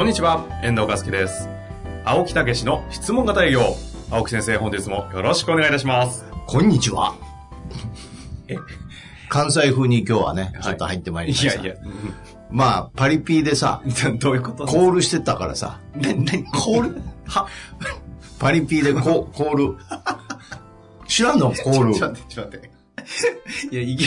こんにちは、遠藤和樹です。青木武の質問型営業。青木先生、本日もよろしくお願いいたします。こんにちは。え？関西風に今日はね、はいちょっと入ってまいりました。いやいや、まあ、パリピーでさ、うんどういうことコールしてたからさ、な、な、コール？は、パリピーでココール。知らんの？コール。ちょっと待って、ちょっと待って。いや、いき、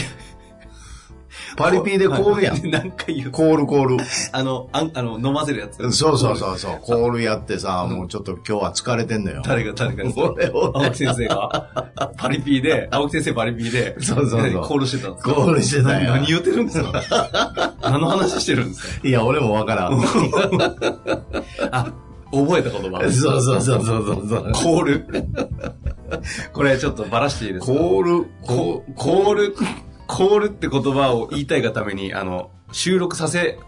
パリピーでコールやん。何回言う。コールコール。あの、あん、あの、飲ませるやつ。そうそうそうそう、コールやってさ、もうちょっと今日は疲れてんのよ。誰が、誰が俺を青木先生がパリピーで、青木先生パリピーで、そうそうそうコールしてたんですか？コールしてたよな何言ってるんですか？何の話してるんですか？いや、俺もわからん。あ、覚えた言葉。そうそうそうそうそう。コール。これちょっとバラしていいですか？コール、ココール、コールって言葉を言いたいがために、あの、収録させ、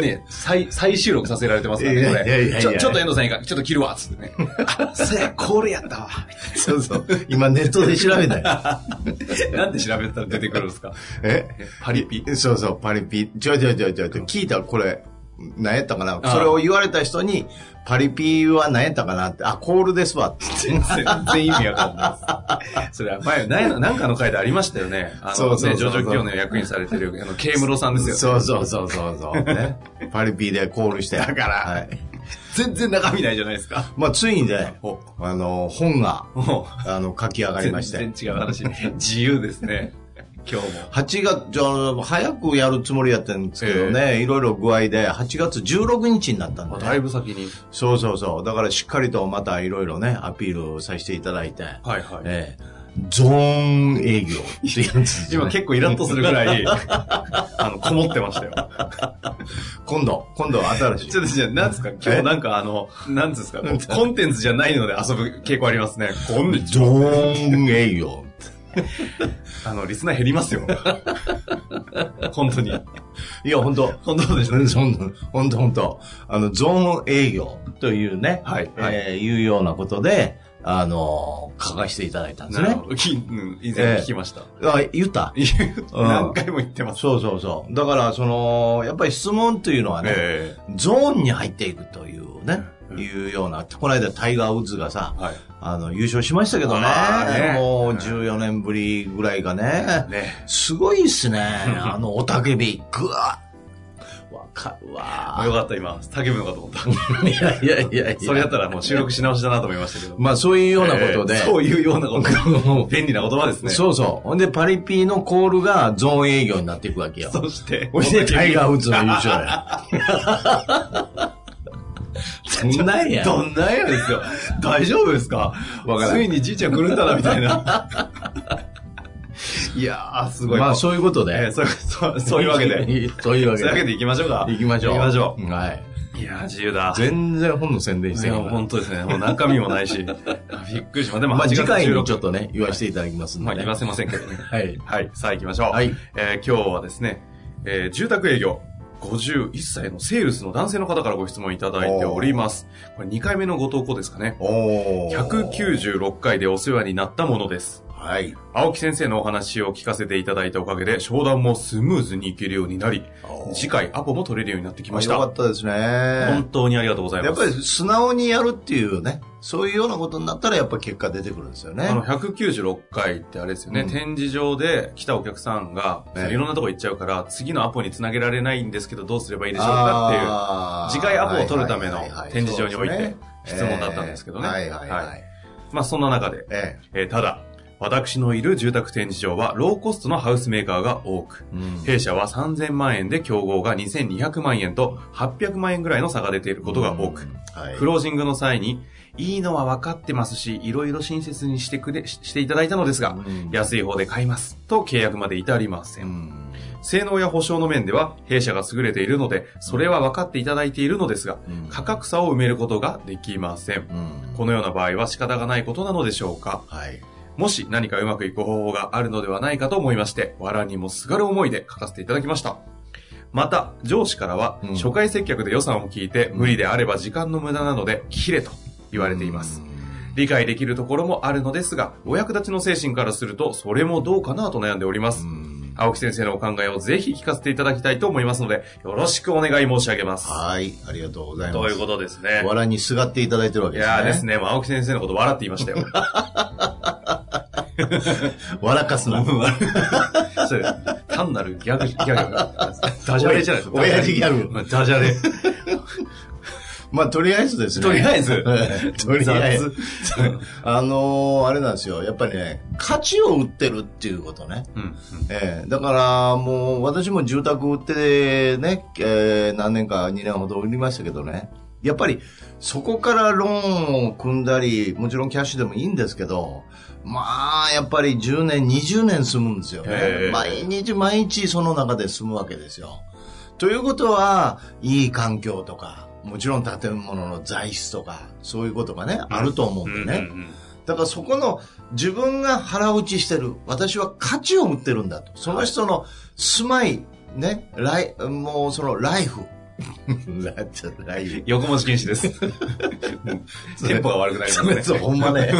ね、再、再収録させられてますからね、こいやいやいやいれ。やちょ、ちょっと遠藤さんいいか、ちょっと切るわ、つってね。あ、そうや、コールやったわ。そうそう。今ネットで調べたよ。なんで調べたら出てくるんですか？え？パリピ？そうそう、パリピ。ちょいちょいちょいちょい。聞いたこれ、何やったかな？それを言われた人に、パリピは何やったかなって、あ、コールですわって。全然、意味わかんないです。それは前、何 なんかの回でありましたよね。あの、そうそうそうね、上場企業の役員されてる、あの、ケイムロさんですよ。そうそうそうそうそう。ね。パリピでコールして。だからはい。全然中身ないじゃないですか。まあ、ついにね、お、あの、本が、もあの、書き上がりまして。全然違う話。自由ですね。今日も。8月、じゃあ、早くやるつもりやったんですけどね、いろいろ具合で、8月16日になったんで、ね。だいぶ先に。そうそうそう。だからしっかりとまたいろいろね、アピールさせていただいて。はいはい。ええゾーン営業ってやつね今結構イラッとするぐらい、あの、こもってましたよ。今度、今度は新しい。ちょっとじゃあ、なんですか？今日なんかあの、なんですか？コンテンツじゃないので遊ぶ傾向ありますね。こんゾは。ーン営業。あの、リスナー減りますよ。本当に。いや、本当本当でしょ？本当本当本当あの、ゾーン営業というね、はいはいえーいうようなことで、あのー書かせていただいたんですねなる以前聞きました。あ、言った？何回も言ってます。そうそうそう。だから、その、やっぱり質問というのはね、えゾーンに入っていくというね、うんいうような、この間タイガー・ウッズがさ、えはい。あの、優勝しましたけどね。ねもう14年ぶりぐらいがね。ねすごいっすね。あの、おたけび。ぐわわかるわよかった、今。叫ぶのかと思った。いやいやいやいや。それやったらもう収録し直しだなと思いましたけど。まあそういうようなことで。えーそういうようなこと。便利な言葉ですね。そうそう。ほんで、パリピのコールがゾーン営業になっていくわけよ。そして、ほんで、タイガー・ウッズの優勝や。どんなんや。どんなんやですよ。大丈夫ですか？ついにじいちゃん来るんだな、みたいな。いやー、すごい。まあそういうことで。えーそうそうそういうわけで。そういうわけで。そういうわけで行きましょうか。行きましょう。行きましょう。はい。いやー、自由だ。全然本の宣伝していやへんから本当ですね。もう中身もないし。びっくりしました。でも、まあ8月次回に16ちょっとね、言わせていただきますんまあ、でね。言わせませんけどね。はい。はい。さあ行きましょう。はい。えー今日はですね、えー住宅営業。51歳のセールスの男性の方からご質問いただいております。これ2回目のご投稿ですかね。おー。196回でお世話になったものです。はい。青木先生のお話を聞かせていただいたおかげで商談もスムーズにいけるようになり、次回アポも取れるようになってきましよかた。ったです本ね。当にありがとうございます。やっぱり素直にやるっていうね、そういうようなことになったらやっぱ結果出てくるんですよね。あの、196回ってあれですよね、うん展示場で来たお客さんが、ねいろんなとこ行っちゃうから、次のアポにつなげられないんですけど、どうすればいいでしょうかっていう、次回アポを取るための展示場において質問だったんですけどねえーはいはいははいい。まあそんな中で、ええーただ、私のいる住宅展示場はローコストのハウスメーカーが多く、えうん弊社は3000万円で競合が2200万円と800万円ぐらいの差が出ていることが多く、はいクロージングの際に、いいのは分かってますし、いろいろ親切にしてくれ、ししていただいたのですが、うん安い方で買います。と契約まで至りませ。うんん性能や保証の面では弊社が優れているので、それは分かっていただいているのですが、うん価格差を埋めることができません。このような場合は仕方がないことなのでしょうか？はい。もし何かうまくいく方法があるのではないかと思いまして、藁にもすがる思いで書かせていただきました。また、上司からは、うん初回接客で予算を聞いて、無理であれば時間の無駄なので、切れと言われています。理解できるところもあるのですが、お役立ちの精神からすると、それもどうかなと悩んでおります。うん。青木先生のお考えをぜひ聞かせていただきたいと思いますので、よろしくお願い申し上げます。はい。ありがとうございます。ということですね。笑いにすがっていただいてるわけいですね。やーですね、青木先生のこと笑って言いましたよ。笑かすな。それ単なるギャグ、ギャグ。ダジャレじゃないですか。親父ギャグまあダジャレ。まあ、とりあえずですね。とりあえずとりあえず。雑あのーあれなんですよ。やっぱりね、価値を売ってるっていうことね。うん。ええだから、もう、私も住宅売ってね、えー何年か、2年ほど売りましたけどね。やっぱり、そこからローンを組んだり、もちろんキャッシュでもいいんですけど、まあ、やっぱり10年、20年住むんですよね。毎日毎日その中で住むわけですよ。ということは、いい環境とか、もちろん建物の材質とか、そういうことがね、あると思うんでね。だからそこの自分が腹落ちしてる。私は価値を売ってるんだと。その人の住まい、ね、ライ、もうそのライフ。ラちょっとライフ。横文字禁止です。テンポが悪くなりますね。そう、ほんまね。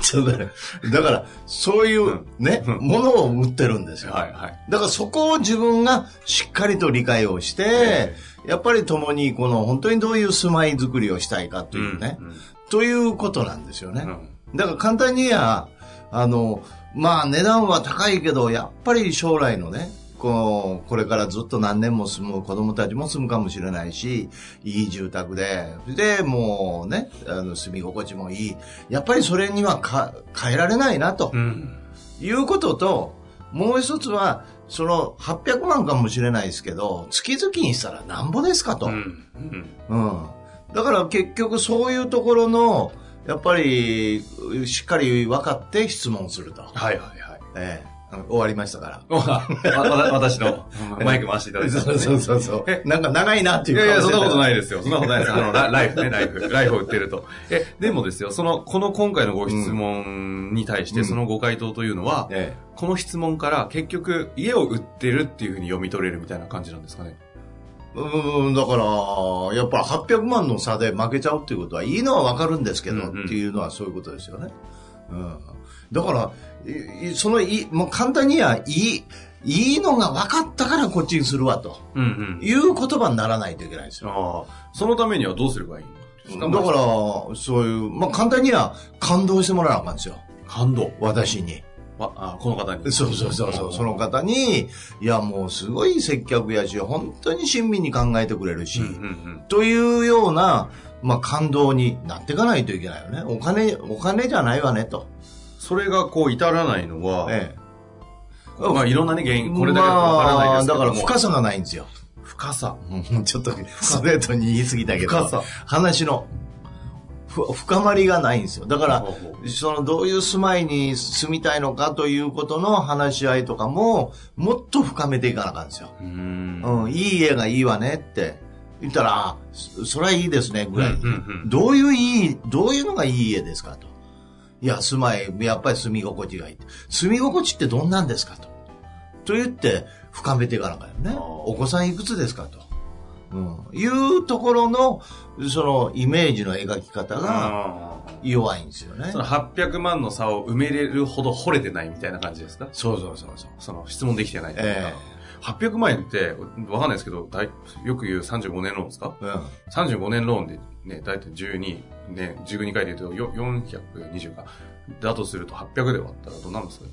ちょっとね。だから、そういうね、ものを売ってるんですよ。はいはい。だからそこを自分がしっかりと理解をして、やっぱり共にこの本当にどういう住まいづくりをしたいかというね、うんということなんですよね。うんだから簡単に言えば、あの、まあ値段は高いけど、やっぱり将来のね、こう、これからずっと何年も住む子供たちも住むかもしれないし、いい住宅で、で、もうね、あの、住み心地もいい。やっぱりそれにはか変えられないな、とうん。いうことと、もう一つは、その800万かもしれないですけど、月々にしたらなんぼですかと。うん。うんうん。だから結局そういうところの、やっぱり、しっかり分かって質問すると。はいはいはい。ええ終わりましたから。わわ私の マイク回していただいて。そうそうそうそうえ？なんか長いなっていういやいや、そんなことい。ないですよ。そんなことないです。あの、ラ ライフね、ライフ。ライフを売ってると。え、でもですよ、その、この今回のご質問に対して、うんそのご回答というのは、えこの質問から結局、家を売ってるっていうふうに読み取れるみたいな感じなんですかね？えうん、だから、やっぱ800万の差で負けちゃうっていうことはいいのは分かるんですけど、うんうんっていうのはそういうことですよね。うん。だから、そのいい、もう簡単には、いい、いいのが分かったからこっちにするわと。うんうん。いう言葉にならないといけないですよ。そのためにはどうすればいいんだから、そういう、まあ、簡単には感動してもらわなあかんですよ。感動。私に。あ、あこの方に。そうそうそうそう。その方に、いやもうすごい接客やし、本当に親身に考えてくれるし、うんうんというような、まあ、感動になっていかないといけないよね。お金、お金じゃないわね、と。それがこう至らないのは、ええ。まあいろんなね、原因、これだけわからないですけども。まあだから深さがないんですよ。深さ。うんちょっとストレートに言い過ぎたけど、深さ話のふ深まりがないんですよ。だから、そのどういう住まいに住みたいのかということの話し合いとかも、もっと深めていかなあかんですよ。うん、いい家がいいわねって言ったら、あそそれはいいですね、ぐらい。うんうんうんどういういい、どういうのがいい家ですか？と。いや、住まい、やっぱり住み心地がいい。住み心地ってどんなんですか？と。と言って、深めていかなあかんよね。お子さんいくつですか？と。うん、いうところの、その、イメージの描き方があ弱いんですよねーそ。の800万の差を埋めれるほど惚れてないみたいな感じですか？そうそうそうそう。その質問できてないいえ800万円って、わかんないですけど、だいよく言う35年ローンですか？えうん。35年ローンでね、だいたい12、ね、12回で言うとよ420か。だとすると800で割ったらどうなんですか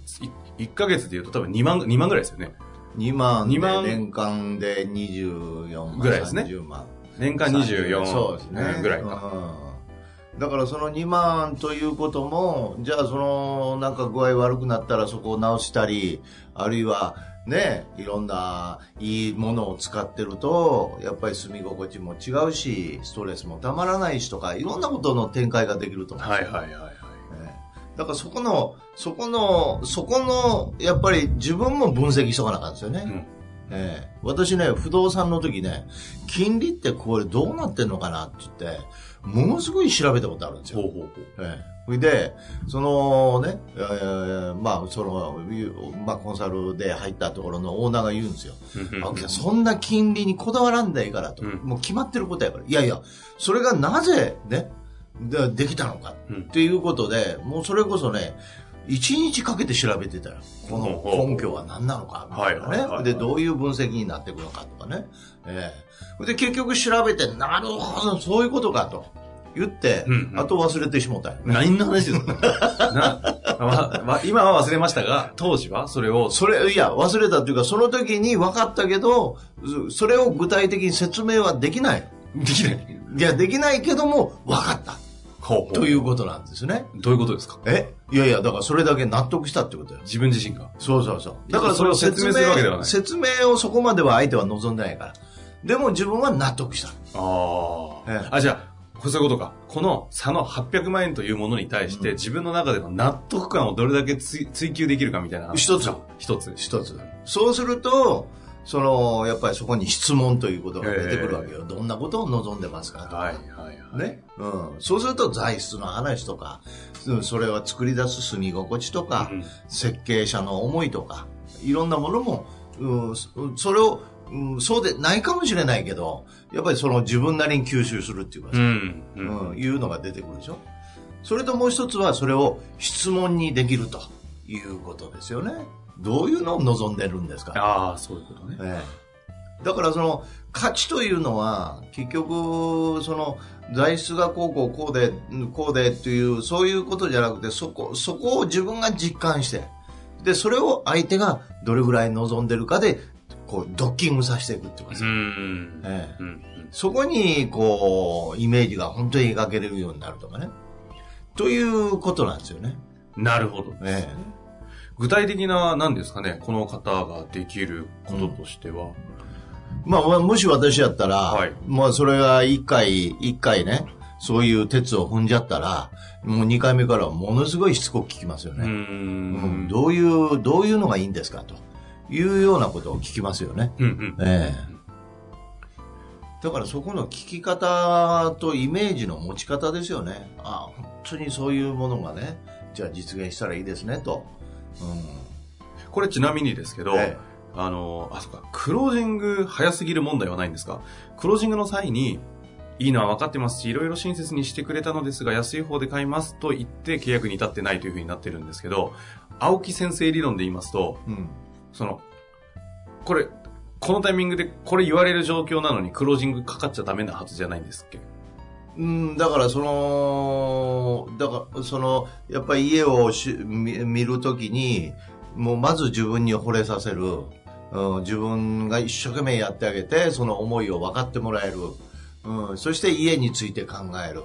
？1, ヶ月で言うと多分2万、2万ぐらいですよね。2万で2万年間で24万。ぐらいですね30万。年間24そうですね。ぐらいか。うん。だからその2万ということも、じゃあそのなんか具合悪くなったらそこを直したり、あるいはね、いろんないいものを使ってると、やっぱり住み心地も違うし、ストレスもたまらないしとか、いろんなことの展開ができると思う。はいはいはいはい。ねだからそこの、そこの、そこの、やっぱり自分も分析しとかなあかんですよね。ええ私ね、不動産の時ね、金利ってこれどうなってんのかなって言って、ものすごい調べたことあるんですよ。ほうほうほう。ええで、そのね、えーまあ、その、まあ、コンサルで入ったところのオーナーが言うんですよ。青木さん、そんな金利にこだわらんでいいからと。うんもう決まってることやから。いやいや、それがなぜね、でできたのかうんっていうことで、もうそれこそね、一日かけて調べてたよ。この根拠は何なのか、みたいなはいはいはいはいね。で、どういう分析になっていくのかとかね。ええで、結局調べて、なるほど、そういうことかと言って、うんうんあと忘れてしもたよ。何の話ですか？今は忘れましたが、当時は？それを、それ、いや、忘れたっていうか、その時に分かったけど、そそれを具体的に説明はできない。できない。いや、できないけども、分かった。ほうほうということなんですね。どういうことですか？え？いやいや、だからそれだけ納得したってことよ。自分自身が？そうそうそう。だからそれを説明するわけではない説明をそこまでは相手は望んでないから。でも自分は納得した。ああ、ええあ、じゃあ、そういうことか。この差の800万円というものに対して、うん自分の中での納得感をどれだけ追追求できるかみたいな。一つ一つ。一つ。そうすると、その、やっぱりそこに質問ということが出てくるわけよ。どんなことを望んでますかとかはいはいはい。ね。うん。そうすると材質の話とか、うんそれは作り出す住み心地とか、うん設計者の思いとか、いろんなものも、うん、そそれを、うん、そうでないかもしれないけど、やっぱりその自分なりに吸収するっていうかさ、うん。うん。うん、いうのが出てくるでしょ？それともう一つはそれを質問にできるということですよね。どういうのを望んでるんですか？ああ、そういうことね。ええだからその価値というのは結局その材質がこうこうこうでこうでっていうそういうことじゃなくてそこそこを自分が実感してでそれを相手がどれぐらい望んでるかでこうドッキングさせていくっていうかさ、ん。ええうん。そこにこうイメージが本当に描けれるようになるとかねということなんですよね。なるほど。え具体的な、何ですかね、この方ができることとしては。まあ、まあもし私やったら、はいまあ、それが一回、一回ね、そういう鉄を踏んじゃったら、もう二回目からはものすごいしつこく聞きますようね。ん。どういう、どういうのがいいんですかというようなことを聞きますよね。うんうん。ええだからそこの聞き方とイメージの持ち方ですよね。あ本当にそういうものがね、じゃあ実現したらいいですね、と。うこれちなみにですけど、ん。えあの、あ、そっか、クロージング早すぎる問題はないんですか？クロージングの際に、いいのは分かってますし、いろいろ親切にしてくれたのですが、安い方で買いますと言って契約に至ってないというふうになってるんですけど、青木先生理論で言いますと、えうん。その、これ、このタイミングでこれ言われる状況なのにクロージングかかっちゃダメなはずじゃないんですっけ？うん、だからその、だからその、やっぱり家をし見るときに、もうまず自分に惚れさせる、うん、自分が一生懸命やってあげて、その思いを分かってもらえる、うん、そして家について考える、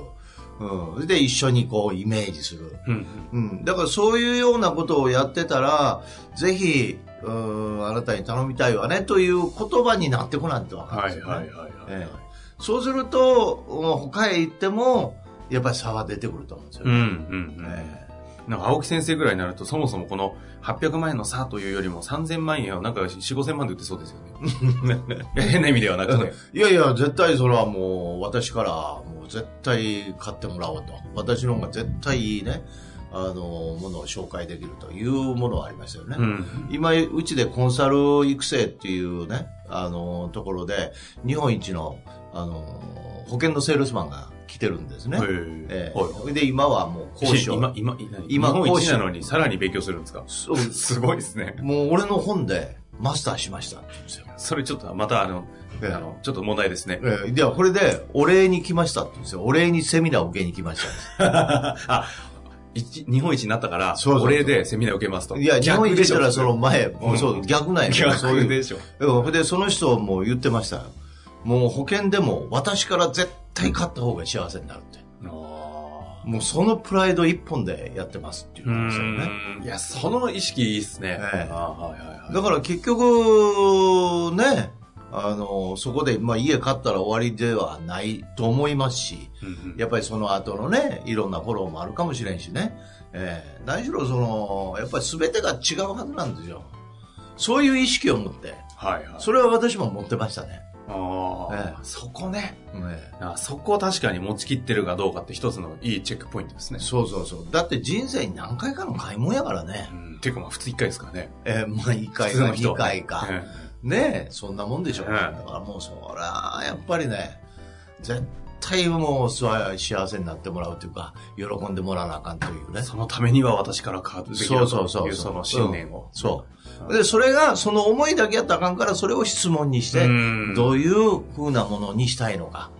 うん、で一緒にこうイメージする。うん。うん、だからそういうようなことをやってたら、ぜひ、うん、あなたに頼みたいわねという言葉になってこないと分かるんですよね。はいはい。ええそうすると、うん他へ行っても、やっぱり差は出てくると思うんですようん、うね。ん、うん。えなんか青木先生ぐらいになると、そもそもこの800万円の差というよりも3000万円をなんか4、5000万で売ってそうですよね。変な意味ではなくて。えいやいや、絶対それはもう、私から、もう絶対買ってもらおうと。私の方が絶対いいね、あの、ものを紹介できるというものはありますよね。うん。今、うちでコンサル育成っていうね、あの、ところで、日本一の、あの、保険のセールスマンが来てるんですね。ええはい。で、今はもう講師を。今、今、今、講師一なのにさらに勉強するんですか？そうすごいですね。もう俺の本でマスターしましたって言うんですよ。それちょっとまたあの、ええあの、ちょっと問題ですね。ええでは、これでお礼に来ましたって言うんですよ。お礼にセミナーを受けに来ました。あ、一日本一になったから、お礼でセミナー受けますと。いや、日本一でしたらその前、んもうそう、逆なんや。逆でしょ。うんで、その人も言ってましたよ。もう保険でも私から絶対買った方が幸せになるって。あもうそのプライド一本でやってますってー言ってましたよね。うんいや、その意識いいっすね。ええあーはいはいはい。だから結局、ね、あの、そこで、まあ家買ったら終わりではないと思いますし、うんうんやっぱりその後のね、いろんなフォローもあるかもしれんしね。ええ何しろその、やっぱり全てが違うはずなんですよ。そういう意識を持って、はいはい。それは私も持ってましたね。ああ、ええそこね。えあそこを確かに持ちきってるかどうかって一つのいいチェックポイントですね。そうそうそう。だって人生に何回かの買い物やからねう。ん。っていうかまあ普通一回ですからね。えーまあ1回か普通の人2回か。えねえ、そんなもんでしょ。うんだからもうそりゃ、やっぱりね、絶対もう幸せになってもらうというか、喜んでもらわなあかんというね。えそのためには私から買うべきだそうそうそうというその信念を。そう。で、それが、その思いだけやったらあかんから、それを質問にしてうん、どういう風なものにしたいのか。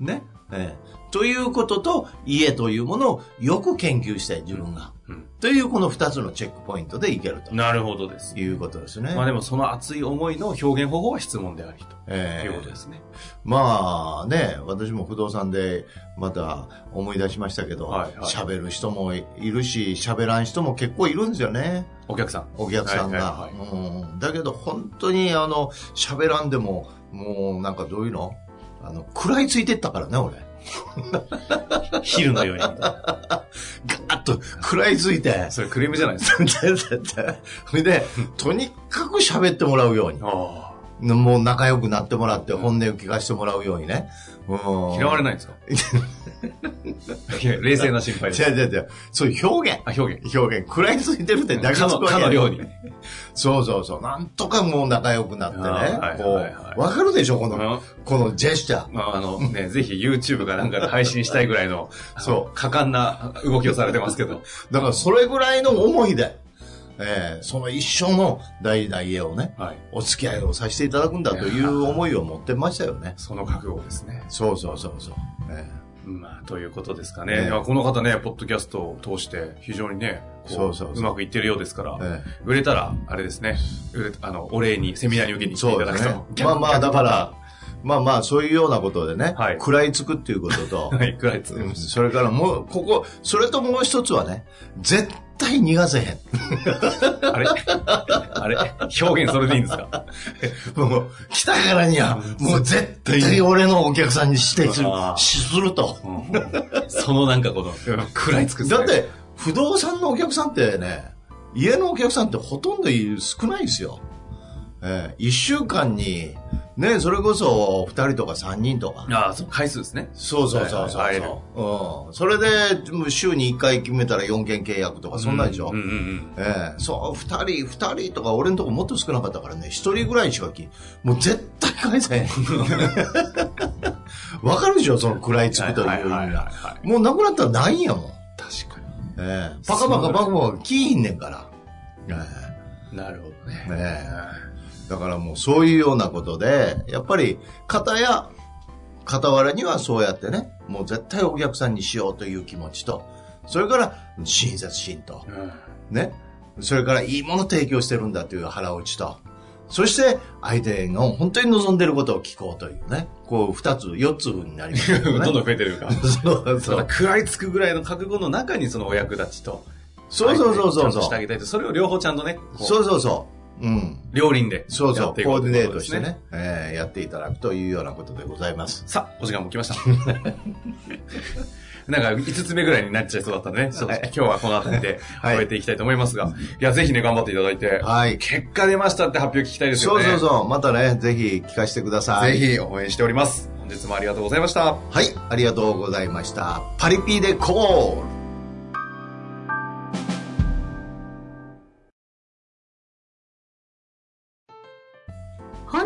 ね。ええということと、家というものをよく研究して、自分が。うんという、この二つのチェックポイントでいけるとなるほどです。いうことですね。まあでもその熱い思いの表現方法は質問でありとええいうことですね。まあね、私も不動産でまた思い出しましたけど、はいはい喋、る人もいるし、喋らん人も結構いるんですよね。お客さん。お客さんが。はいはいうんだけど本当にあの、喋らんでも、もうなんかどういうの？あの、食らいついてったからね、俺。昼のように。ガーッと食らいついて。それクレームじゃないですか。それで、とにかく喋ってもらうように。あもう仲良くなってもらって本音を聞かせてもらうようにね。嫌われないんですか？冷静な心配です。違う違う違う。そういう表現。あ、表現。表現。食らいついてるってだの、かのように。そうそうそう。なんとかもう仲良くなってね。はわかるでしょ？この、うんこのジェスチャー。まあ、あのね、ぜひ YouTube かなんかで配信したいぐらいの、そう果敢な動きをされてますけど。だからそれぐらいの思いで、えーその一生の大事な家をね、はい。お付き合いをさせていただくんだという思いを持ってましたよね。その覚悟ですね。そうそうそうそう。えまあ、ということですかね。この方ね、ポッドキャストを通して、非常にね、こそうそうそうまくいってるようですから、え売れたら、あれですね、売れあの、お礼に、セミナーに受けに来ていただくと。。まあまあ、だから、まあまあ、そういうようなことでね、はい。食らいつくっていうことと、はい、くらいつ。うんそれからもう、ここ、それともう一つはね、絶対逃がせへん。あれ？あれ？表現それでいいんですか？もう、来たからには、もう絶対俺のお客さんに指定する。すると。うんそのなんかこの、食らいつくだっ、て、不動産のお客さんってね、家のお客さんってほとんど少ないですよ。ええ一週間に、ね、それこそ二人とか三人とか。ああ、そう、回数ですね。そうそうそうそう。はいはいうん。それで、週に一回決めたら4件契約とか、そんなんでしょ？うんうんうん。ええそう、二人、二人とか、俺のとこもっと少なかったからね、一人ぐらいしかき、もう絶対返せへん。わかるでしょ、その食らいつくという意味が。はいもうなくなったらないんやもん。確かええパカパカパカパカ聞いひんねんから。えに。なるほどね。えねえだからもうそういうようなことで、やっぱり、方や、傍らにはそうやってね、もう絶対お客さんにしようという気持ちと、それから親切心と、うんね。それからいいもの提供してるんだという腹落ちと、そして相手の本当に望んでることを聞こうというね、こう二つ、四つになりますよ どんどんね。増えてるか。そうその食らいつくぐらいの覚悟の中にそのお役立ちと、そうそうそうそうしてあげたいと、それを両方ちゃんとね、そうそうそう。うん。両輪でそうそう、コーディネートしてね、えーやっていただくというようなことでございます。さあ、お時間も来ました。なんか5つ目ぐらいになっちゃいそうだったんでね、そうはい今日はこの辺りではい終えていきたいと思いますが、い、や、ぜひね、頑張っていただいて、はい。結果出ましたって発表聞きたいですよそうね。そうそう。またね、ぜひ聞かせてください。ぜひ応援しております。本日もありがとうございました。はい、ありがとうございました。パリピでコール